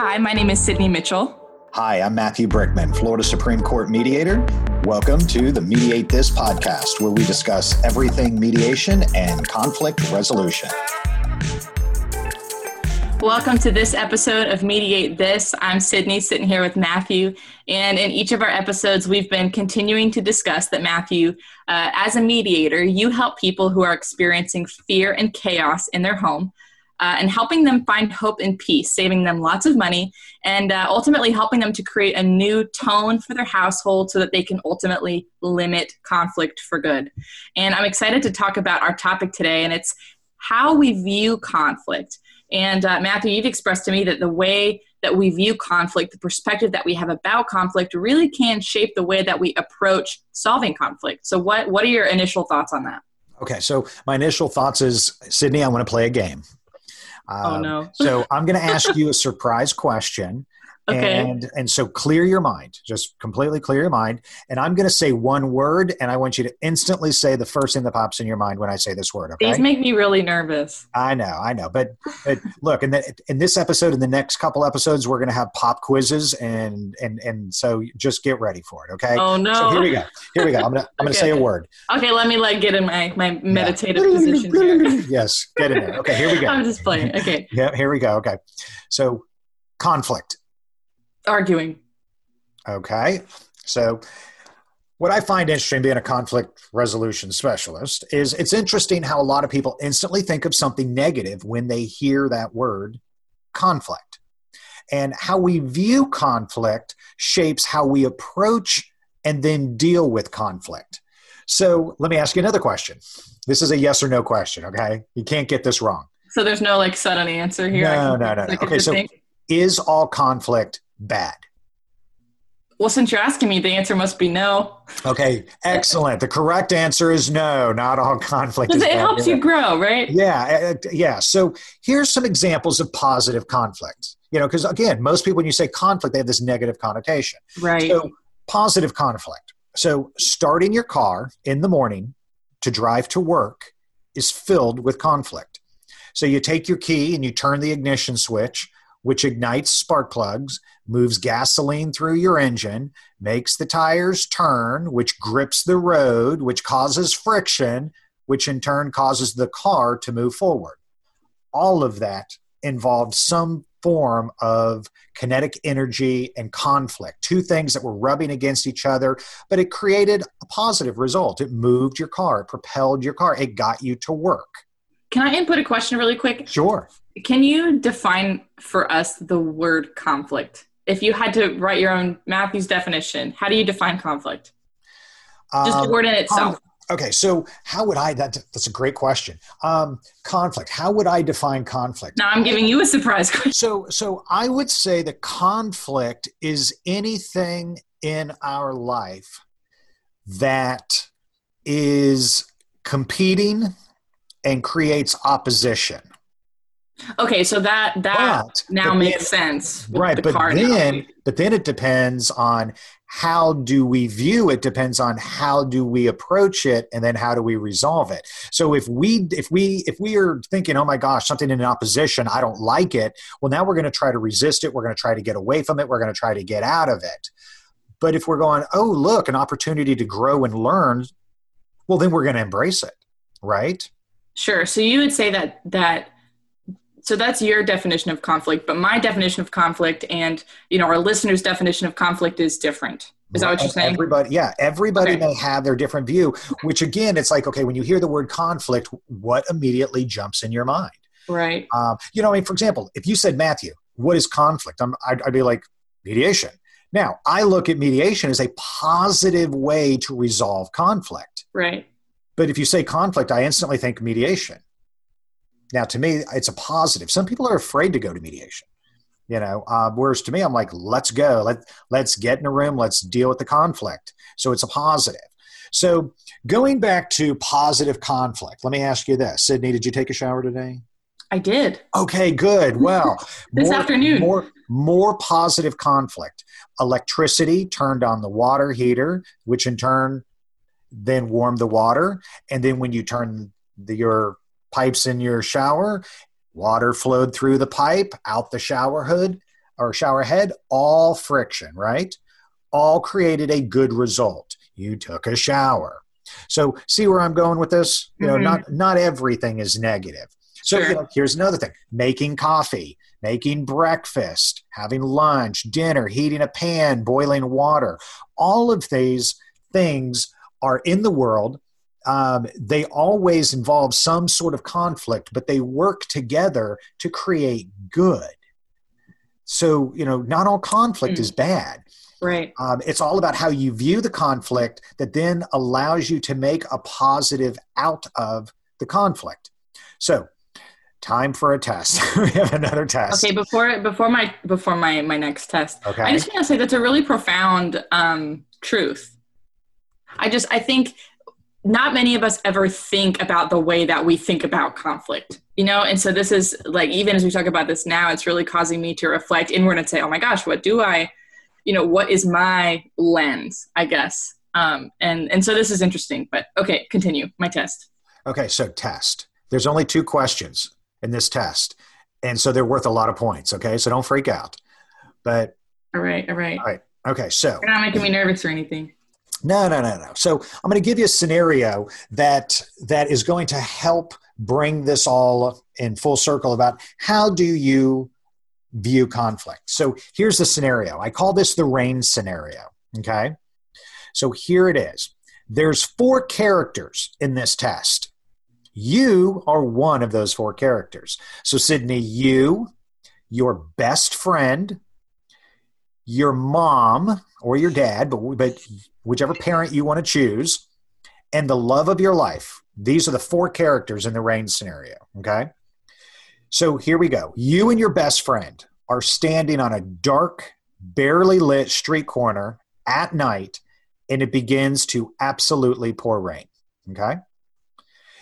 Hi, my name is Sydney Mitchell. Hi, I'm Matthew Brickman, Florida Supreme Court mediator. Welcome to the Mediate This podcast, where we discuss everything mediation and conflict resolution. Welcome to this episode of Mediate This. I'm Sydney, sitting here with Matthew. And in each of our episodes, we've been continuing to discuss that, Matthew, uh, as a mediator, you help people who are experiencing fear and chaos in their home uh, and helping them find hope and peace, saving them lots of money, and uh, ultimately helping them to create a new tone for their household so that they can ultimately limit conflict for good. And I'm excited to talk about our topic today, and it's how we view conflict. And uh, Matthew, you've expressed to me that the way that we view conflict, the perspective that we have about conflict, really can shape the way that we approach solving conflict. So, what what are your initial thoughts on that? Okay, so my initial thoughts is Sydney, I want to play a game. Um, oh no! so I'm going to ask you a surprise question, Okay. And and so clear your mind. Just completely clear your mind. And I'm going to say one word, and I want you to instantly say the first thing that pops in your mind when I say this word. Okay. These make me really nervous. I know, I know. But, but look, in the, in this episode, in the next couple episodes, we're going to have pop quizzes, and and and so just get ready for it. Okay. Oh no. So here we go. Here we go. I'm gonna I'm gonna say a word. Okay. Let me like get in my my meditative yeah. position here. yes. Get in there. Okay. Here we go. I'm just playing. Okay. yeah. Here we go. Okay. So conflict arguing. Okay. So, what I find interesting being a conflict resolution specialist is it's interesting how a lot of people instantly think of something negative when they hear that word conflict. And how we view conflict shapes how we approach and then deal with conflict. So, let me ask you another question. This is a yes or no question, okay? You can't get this wrong. So, there's no like sudden answer here? No, no, no, no. Okay, so think? is all conflict bad? Well, since you're asking me, the answer must be no. Okay, excellent. The correct answer is no. Not all conflict. It helps you grow, right? Yeah, uh, yeah. So here's some examples of positive conflict. You know, because again, most people when you say conflict, they have this negative connotation. Right. So positive conflict. So starting your car in the morning to drive to work is filled with conflict. So you take your key and you turn the ignition switch which ignites spark plugs, moves gasoline through your engine, makes the tires turn, which grips the road, which causes friction, which in turn causes the car to move forward. All of that involved some form of kinetic energy and conflict, two things that were rubbing against each other, but it created a positive result. It moved your car, it propelled your car, it got you to work. Can I input a question really quick? Sure. Can you define for us the word conflict? If you had to write your own Matthew's definition, how do you define conflict? Just the word in um, itself. okay, so how would I? That, that's a great question. Um, conflict. How would I define conflict? Now I'm giving you a surprise question. So, so I would say that conflict is anything in our life that is competing and creates opposition. Okay, so that that but, now but makes then, sense. Right, the but then but then it depends on how do we view it depends on how do we approach it and then how do we resolve it so if we if we if we are thinking oh my gosh something in opposition i don't like it well now we're going to try to resist it we're going to try to get away from it we're going to try to get out of it but if we're going oh look an opportunity to grow and learn well then we're going to embrace it right Sure. So you would say that that so that's your definition of conflict, but my definition of conflict and you know our listeners' definition of conflict is different. Is that what you're saying? Everybody, yeah, everybody okay. may have their different view. Which again, it's like okay, when you hear the word conflict, what immediately jumps in your mind? Right. Um, you know, I mean, for example, if you said Matthew, what is conflict? I'm, I'd, I'd be like mediation. Now, I look at mediation as a positive way to resolve conflict. Right. But if you say conflict, I instantly think mediation. Now, to me, it's a positive. Some people are afraid to go to mediation. You know, uh, whereas to me, I'm like, let's go. Let let's get in a room. Let's deal with the conflict. So it's a positive. So going back to positive conflict, let me ask you this, Sydney. Did you take a shower today? I did. Okay, good. Well, this more, afternoon. More, more positive conflict. Electricity turned on the water heater, which in turn then warm the water, and then when you turn the, your pipes in your shower, water flowed through the pipe, out the shower hood. or shower head, all friction, right? All created a good result. You took a shower. So see where I'm going with this? You know, Mhm. not not everything is negative. So Sure. you know, here's another thing: making coffee, making breakfast, having lunch, dinner, heating a pan, boiling water. All of these things are in the world. Um, they always involve some sort of conflict, but they work together to create good. So you know, not all conflict Mm. is bad. Right. Um, it's all about how you view the conflict that then allows you to make a positive out of the conflict. So, time for a test. we have another test. Okay, before before my before my my next test, Okay. I just want to say that's a really profound um, truth. I just I think not many of us ever think about the way that we think about conflict, you know. And so this is like even as we talk about this now, it's really causing me to reflect inward and say, "Oh my gosh, what do I, you know, what is my lens?" I guess. Um, and and so this is interesting. But okay, continue my test. Okay, so test. There's only two questions in this test. And so they're worth a lot of points. Okay, so don't freak out. But, All right, all right. all right. Okay, so You're not making me nervous or anything. No, no, no, no. So I'm going to give you a scenario that that is going to help bring this all in full circle about how do you view conflict. So here's the scenario. I call this the rain scenario. Okay. So here it is. There's four characters in this test. You are one of those four characters. So Sydney, you, your best friend, your mom or your dad, but but whichever parent you want to choose, and the love of your life. These are the four characters in the rain scenario. Okay. So here we go. You and your best friend are standing on a dark, barely lit street corner at night, and it begins to absolutely pour rain. Okay.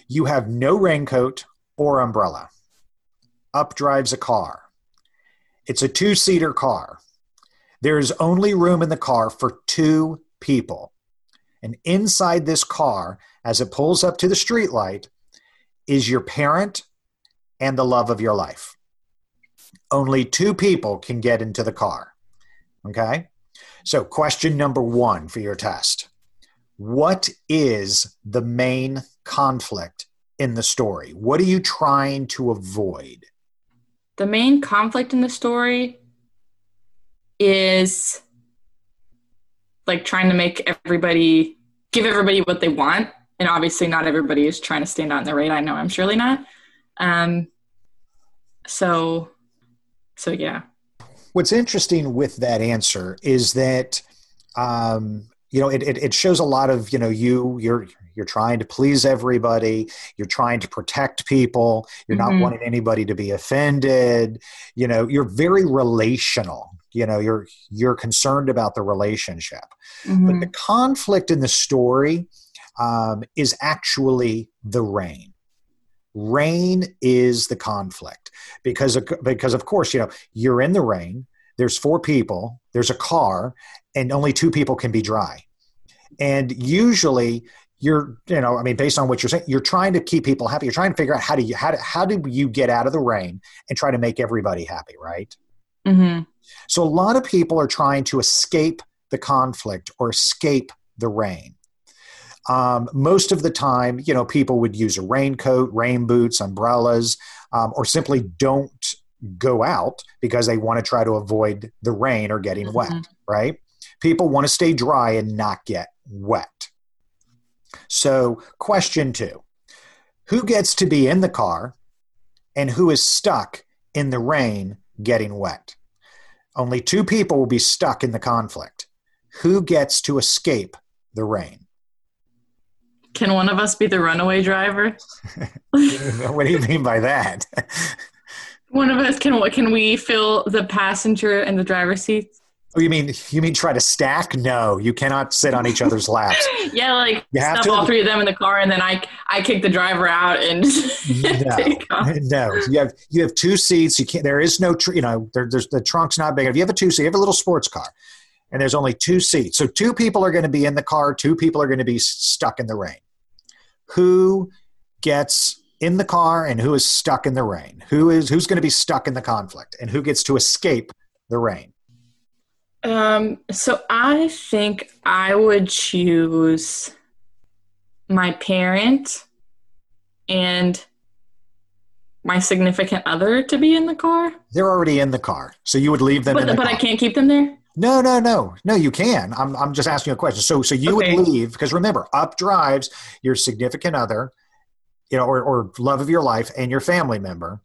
You have no raincoat or umbrella. Up drives a car. It's a two seater car. There's only room in the car for two people. And inside this car, as it pulls up to the streetlight, is your parent and the love of your life. Only two people can get into the car. Okay? So, question number one for your test What is the main conflict in the story? What are you trying to avoid? the main conflict in the story is like trying to make everybody give everybody what they want. And obviously not everybody is trying to stand out in their right. I know i'm surely not. Um so so yeah. What's interesting with that answer is that um, you know it, it, it shows a lot of you know you you're you're trying to please everybody. You're trying to protect people. You're Mhm. not wanting anybody to be offended. You know you're very relational you know you're you're concerned about the relationship Mhm. but the conflict in the story um, is actually the rain rain is the conflict because of, because of course you know you're in the rain there's four people there's a car and only two people can be dry and usually you're you know i mean based on what you're saying you're trying to keep people happy you're trying to figure out how do you how do, how do you get out of the rain and try to make everybody happy right Mhm. So a lot of people are trying to escape the conflict or escape the rain. Um, most of the time, you know, people would use a raincoat, rain boots, umbrellas, um, or simply don't go out because they want to try to avoid the rain or getting wet, Mhm. right? People want to stay dry and not get wet. So, question two Who gets to be in the car and who is stuck in the rain getting wet? Only two people will be stuck in the conflict. Who gets to escape the rain? can one of us be the runaway driver what do you mean by that? one of us can what can we fill the passenger and the driver's seats Oh, you mean you mean try to stack? No, you cannot sit on each other's laps. yeah like You have stuff to- all three of them in the car and then i i kick the driver out and No, take off. no. You have you have two seats. You can't. There is no. Tr- you know, there, there's the trunk's not big. If you have a two seat, you have a little sports car, and there's only two seats. So two people are going to be in the car. Two people are going to be stuck in the rain. Who gets in the car and who is stuck in the rain? Who is who's going to be stuck in the conflict and who gets to escape the rain? Um, so I think I would choose my parent and my significant other to be in the car. They're already in the car, so you would leave them. But, the but. I can't keep them there. No, no, no, no. You can. I'm, I'm just asking you a question. So, so you Okay. would leave because remember, up drives your significant other, you know, or, or love of your life and your family member.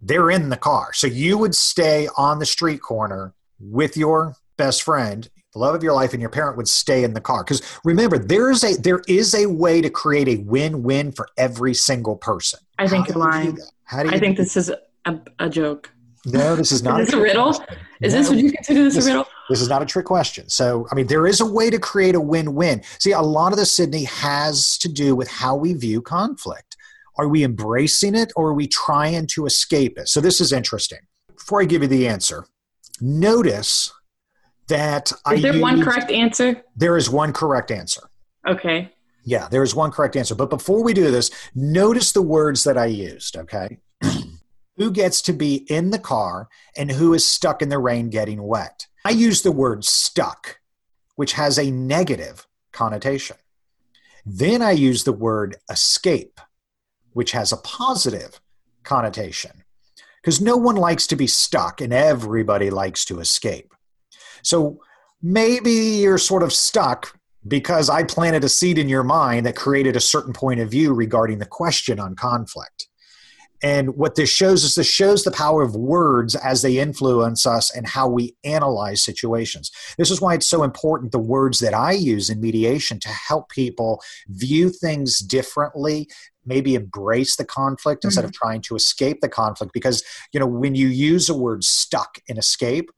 They're in the car, so you would stay on the street corner with your best friend, the love of your life, and your parent would stay in the car. Because remember, there is a there is a way to create a win-win for every single person. I think you're you lying. How do you I think this is a, a joke. No, this is not Is this a trick riddle? question. Is this what you consider this This- a riddle? this is not a trick question. So, I mean, there is a way to create a win win. See, a lot of this, Sydney, has to do with how we view conflict. Are we embracing it or are we trying to escape it? So, this is interesting. Before I give you the answer, notice that I Is there one correct answer? There is one correct answer. Okay. Yeah, there is one correct answer. But before we do this, notice the words that I used, okay? who gets to be in the car and who is stuck in the rain getting wet? I use the word stuck, which has a negative connotation. Then I use the word escape, which has a positive connotation. Because no one likes to be stuck and everybody likes to escape. So maybe you're sort of stuck because I planted a seed in your mind that created a certain point of view regarding the question on conflict. And what this shows is this shows the power of words as they influence us and how we analyze situations. This is why it's so important the words that I use in mediation to help people view things differently, maybe embrace the conflict instead of mm-hmm. trying to escape the conflict. Because, you know, when you use a word stuck and escape,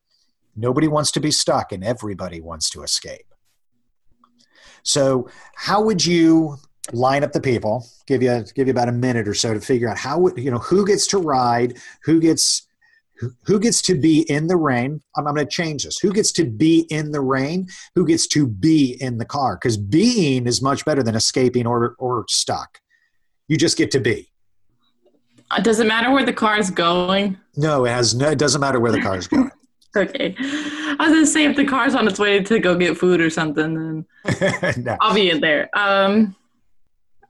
nobody wants to be stuck and everybody wants to escape. So, how would you line up the people? Give you give you about a minute or so to figure out how would you know who gets to ride, who gets who- who gets to be in the rain. I'm, I'm going to change this. Who gets to be in the rain? Who gets to be in the car? Because being is much better than escaping or or stuck. You just get to be. Uh, Does it matter where the car is going? No, it has no. It doesn't matter where the car is going. Okay. I was gonna say if the car's on its way to go get food or something, then no, I'll be in there. Um,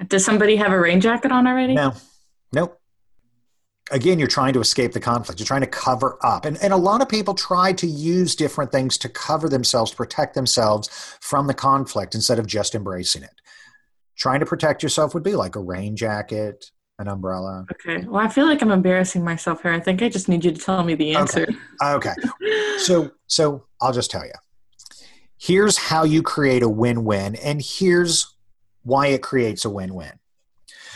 does somebody have a rain jacket on already? no, nope. Again, you're trying to escape the conflict. You're trying to cover up. And, and a lot of people try to use different things to cover themselves, protect themselves from the conflict instead of just embracing it. Trying to protect yourself would be like a rain jacket, an umbrella. Okay. Well, I feel like I'm embarrassing myself here. I think I just need you to tell me the answer. Okay. So so I'll just tell you. Here's how you create a win-win and here's why it creates a win-win.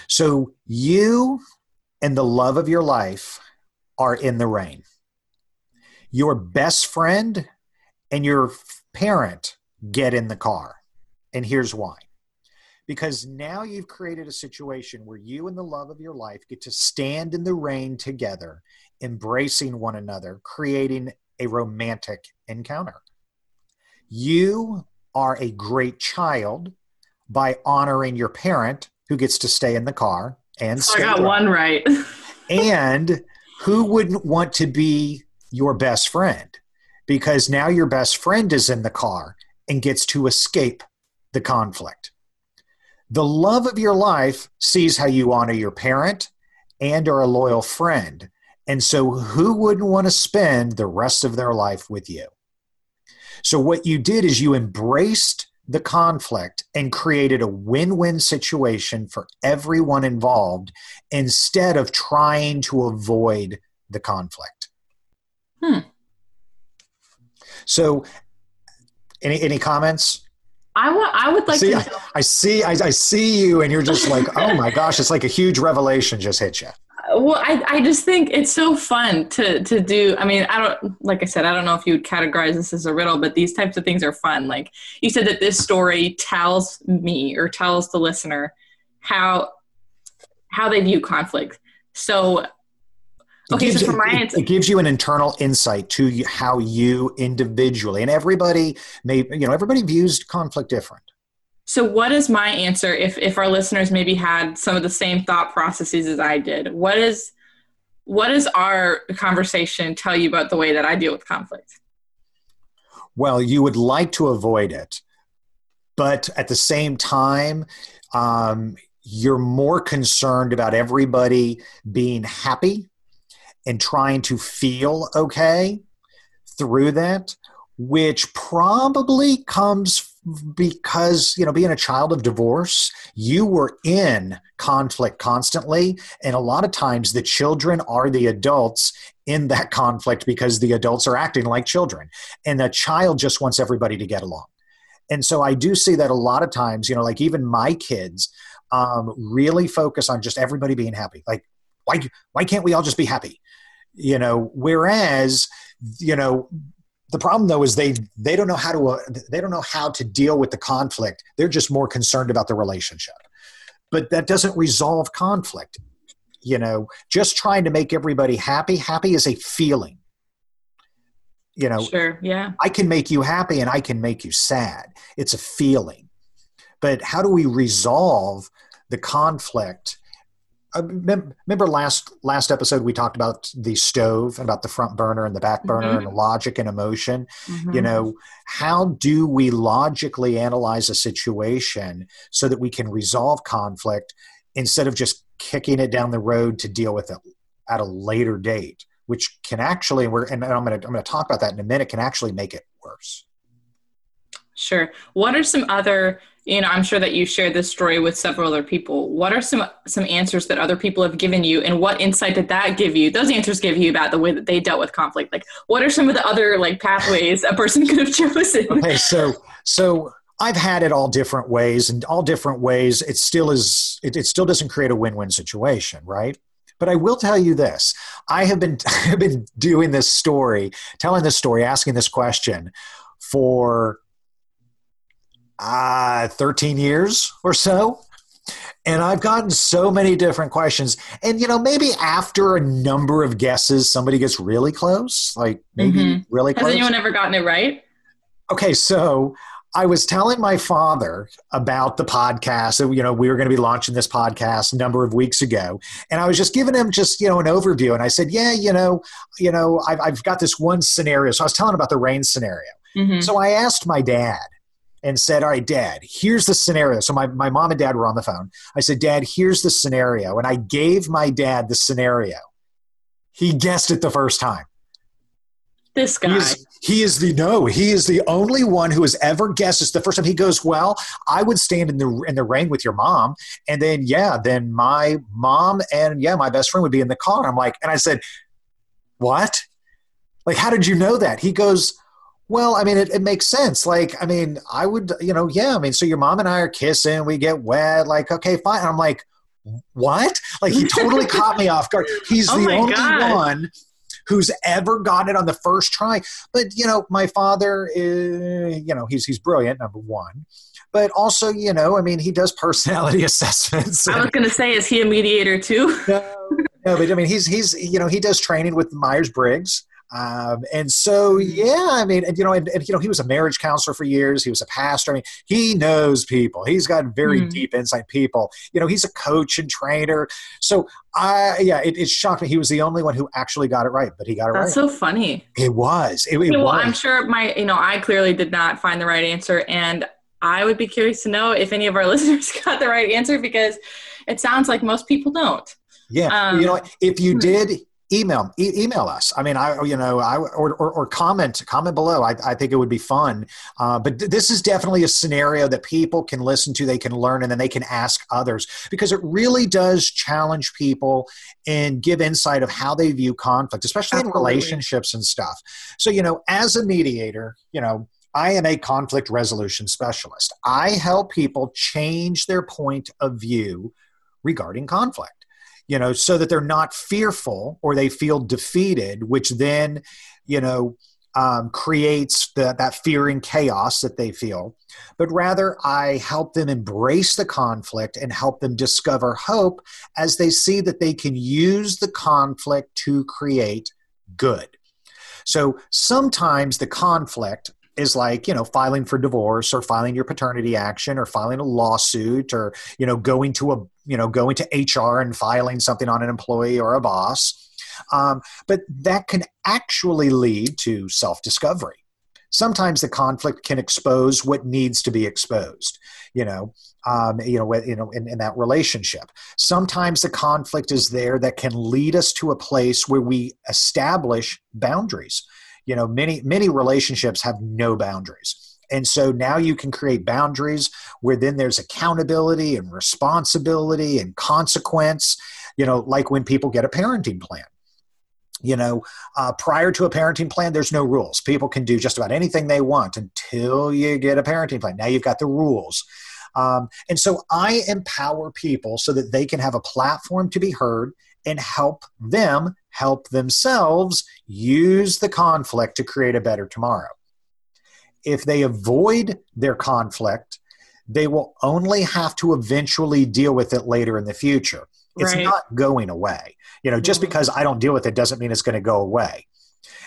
So you and the love of your life are in the rain. Your best friend and your parent get in the car. And here's why. Because now you've created a situation where you and the love of your life get to stand in the rain together embracing one another, creating a romantic encounter. You are a great child by honoring your parent who gets to stay in the car and I got one right. And who wouldn't want to be your best friend? Because now your best friend is in the car and gets to escape the conflict. The love of your life sees how you honor your parent and are a loyal friend. And so, who wouldn't want to spend the rest of their life with you? So, what you did is you embraced the conflict and created a win win situation for everyone involved instead of trying to avoid the conflict. Hmm. So, any, any comments? I want. I would like see, to. I, I see, I, I see you, and you're just like, oh my gosh, it's like a huge revelation just hit you. Well, I, I just think it's so fun to to do. I mean, I don't like I said, I don't know if you would categorize this as a riddle, but these types of things are fun. Like you said that this story tells me or tells the listener how how they view conflict. So It okay, gives, so for my it, answer, it gives you an internal insight to you, how you individually and everybody may you know everybody views conflict different. so what is my answer if if our listeners maybe had some of the same thought processes as I did? What is what does our conversation tell you about the way that I deal with conflict? Well, you would like to avoid it, but at the same time, um, you're more concerned about everybody being happy and trying to feel okay through that, which probably comes because you know being a child of divorce you were in conflict constantly. And a lot of times the children are the adults in that conflict because the adults are acting like children. And the child just wants everybody to get along. And so i do see that a lot of times you know like even my kids um, really focus on just everybody being happy. Like why why can't we all just be happy you know whereas you know the problem though is they they don't know how to uh, they don't know how to deal with the conflict. They're just more concerned about the relationship. But that doesn't resolve conflict. You know just trying to make everybody happy happy is a feeling. You know sure yeah. I can make you happy and i can make you sad. It's a feeling. But how do we resolve the conflict remember last last episode we talked about the stove about the front burner and the back burner mm-hmm. and logic and emotion mm-hmm. you know how do we logically analyze a situation so that we can resolve conflict instead of just kicking it down the road to deal with it at a later date which can actually we're and i'm going to i'm going to talk about that in a minute can actually make it worse sure. What are some other you know i'm sure that you shared this story with several other people. What are some some answers that other people have given you and what insight did that give you those answers give you about the way that they dealt with conflict? Like what are some of the other like pathways a person could have chosen? Okay so so i've had it all different ways and all different ways it still is it, it still doesn't create a win-win situation right? But I will tell you this: I have been I've been doing this story, telling this story, asking this question for uh, 13 years or so. And I've gotten so many different questions. And, you know, maybe after a number of guesses, somebody gets really close, like maybe mm-hmm. really close. Has anyone ever gotten it right? Okay, so I was telling my father about the podcast. You know, we were going to be launching this podcast a number of weeks ago, and I was just giving him just you know an overview. And I said, "Yeah, you know, you know, I've, I've got this one scenario." So I was telling him about the rain scenario. Mm-hmm. So I asked my dad, and said, All right, dad, here's the scenario. So my, my mom and dad were on the phone. I said, Dad, here's the scenario. And I gave my dad the scenario. He guessed it the first time. This guy. He is, he is the no. He is the only one who has ever guessed this the first time. He goes, "Well, I would stand in the in the rain with your mom, and then yeah, then my mom and yeah, my best friend would be in the car." I'm like, and I said, "What? Like, how did you know that?" He goes, well, I mean, it, it makes sense. Like, I mean, I would, you know, yeah, I mean, so your mom and I are kissing, we get wet, like, okay, fine. And I'm like, what? Like, he totally caught me off guard. He's oh the only God. one who's ever gotten it on the first try. But, you know, my father, is, you know, he's, he's brilliant, number one. But also, you know, I mean, he does personality assessments. I was going to say, is he a mediator too? no, no, but I mean, he's, he's, you know, he does training with Myers Briggs. Um, and so, yeah, I mean, and, you know, and, and, you know, he was a marriage counselor for years. He was a pastor. I mean, he knows people. He's got very mm. deep insight people. You know, he's a coach and trainer. So, I yeah, it, it, shocked me. He was the only one who actually got it right, but he got it That's right. That's so funny. It was. It, it well, was. I'm sure my, you know, I clearly did not find the right answer, and I would be curious to know if any of our listeners got the right answer because it sounds like most people don't. Yeah, um, you know, if you hmm. did, email e- email us. I mean i you know i or, or, or comment comment below. I, I think it would be fun. Uh, but th- this is definitely a scenario that people can listen to they can learn and then they can ask others because it really does challenge people and give insight of how they view conflict especially Absolutely. in relationships and stuff. So you know as a mediator you know I am a conflict resolution specialist. I help people change their point of view regarding conflict you know, so that they're not fearful or they feel defeated, which then, you know, um, creates the, that fear and chaos that they feel. But rather, I help them embrace the conflict and help them discover hope as they see that they can use the conflict to create good. So sometimes the conflict is like you know filing for divorce or filing your paternity action or filing a lawsuit or you know going to a you know going to hr and filing something on an employee or a boss Um, but that can actually lead to self discovery. Sometimes the conflict can expose what needs to be exposed. You know, um, you know, you know, in, in that relationship. Sometimes the conflict is there that can lead us to a place where we establish boundaries. You know, many many relationships have no boundaries. And so now you can create boundaries where then there's accountability and responsibility and consequence, you know, like when people get a parenting plan. You know uh, prior to a parenting plan there's no rules. People can do just about anything they want until you get a parenting plan. Now you've got the rules. Um, and so I empower people so that they can have a platform to be heard and help them help themselves use the conflict to create a better tomorrow. If they avoid their conflict, they will only have to eventually deal with it later in the future. It's right. not going away. You know, just mm-hmm. because I don't deal with it doesn't mean it's going to go away.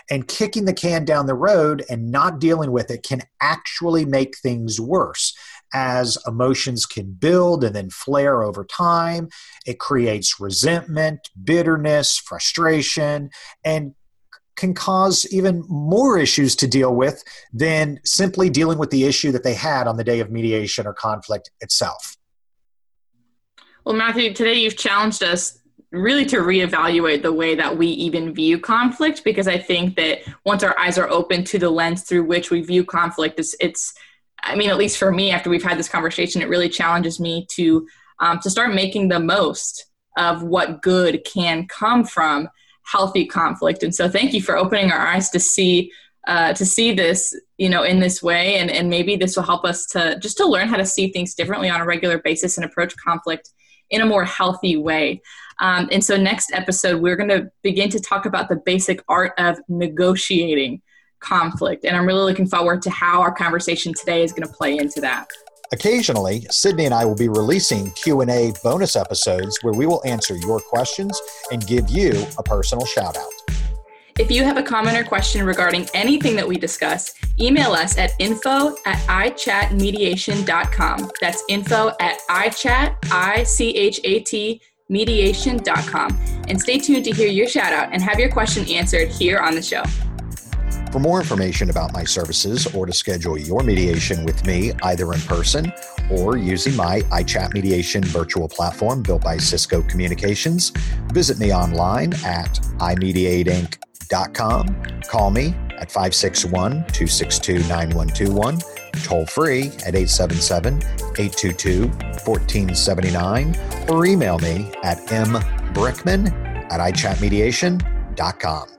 And kicking the can down the road and not dealing with it can actually make things worse as emotions can build and then flare over time. It creates resentment, bitterness, frustration, and can cause even more issues to deal with than simply dealing with the issue that they had on the day of mediation or conflict itself. Well, Matthew, today you've challenged us really to reevaluate the way that we even view conflict because I think that once our eyes are open to the lens through which we view conflict, it's, it's I mean, at least for me, after we've had this conversation, it really challenges me to um, to start making the most of what good can come from healthy conflict. And so, thank you for opening our eyes to see uh, to see this, you know, in this way, and and maybe this will help us to just to learn how to see things differently on a regular basis and approach conflict in a more healthy way. Um, and so, next episode, we're going to begin to talk about the basic art of negotiating conflict. And I'm really looking forward to how our conversation today is going to play into that. Occasionally, Sydney and I will be releasing Q&A bonus episodes where we will answer your questions and give you a personal shout out. If you have a comment or question regarding anything that we discuss, email us at info at ichatmediation.com. That's info at ichat, I-C-H-A-T, mediation.com. And stay tuned to hear your shout out and have your question answered here on the show. For more information about my services or to schedule your mediation with me, either in person or using my iChat Mediation virtual platform built by Cisco Communications, visit me online at imediateinc.com. Call me at 561 262 9121, toll free at 877 822 1479, or email me at mbrickman at ichatmediation.com.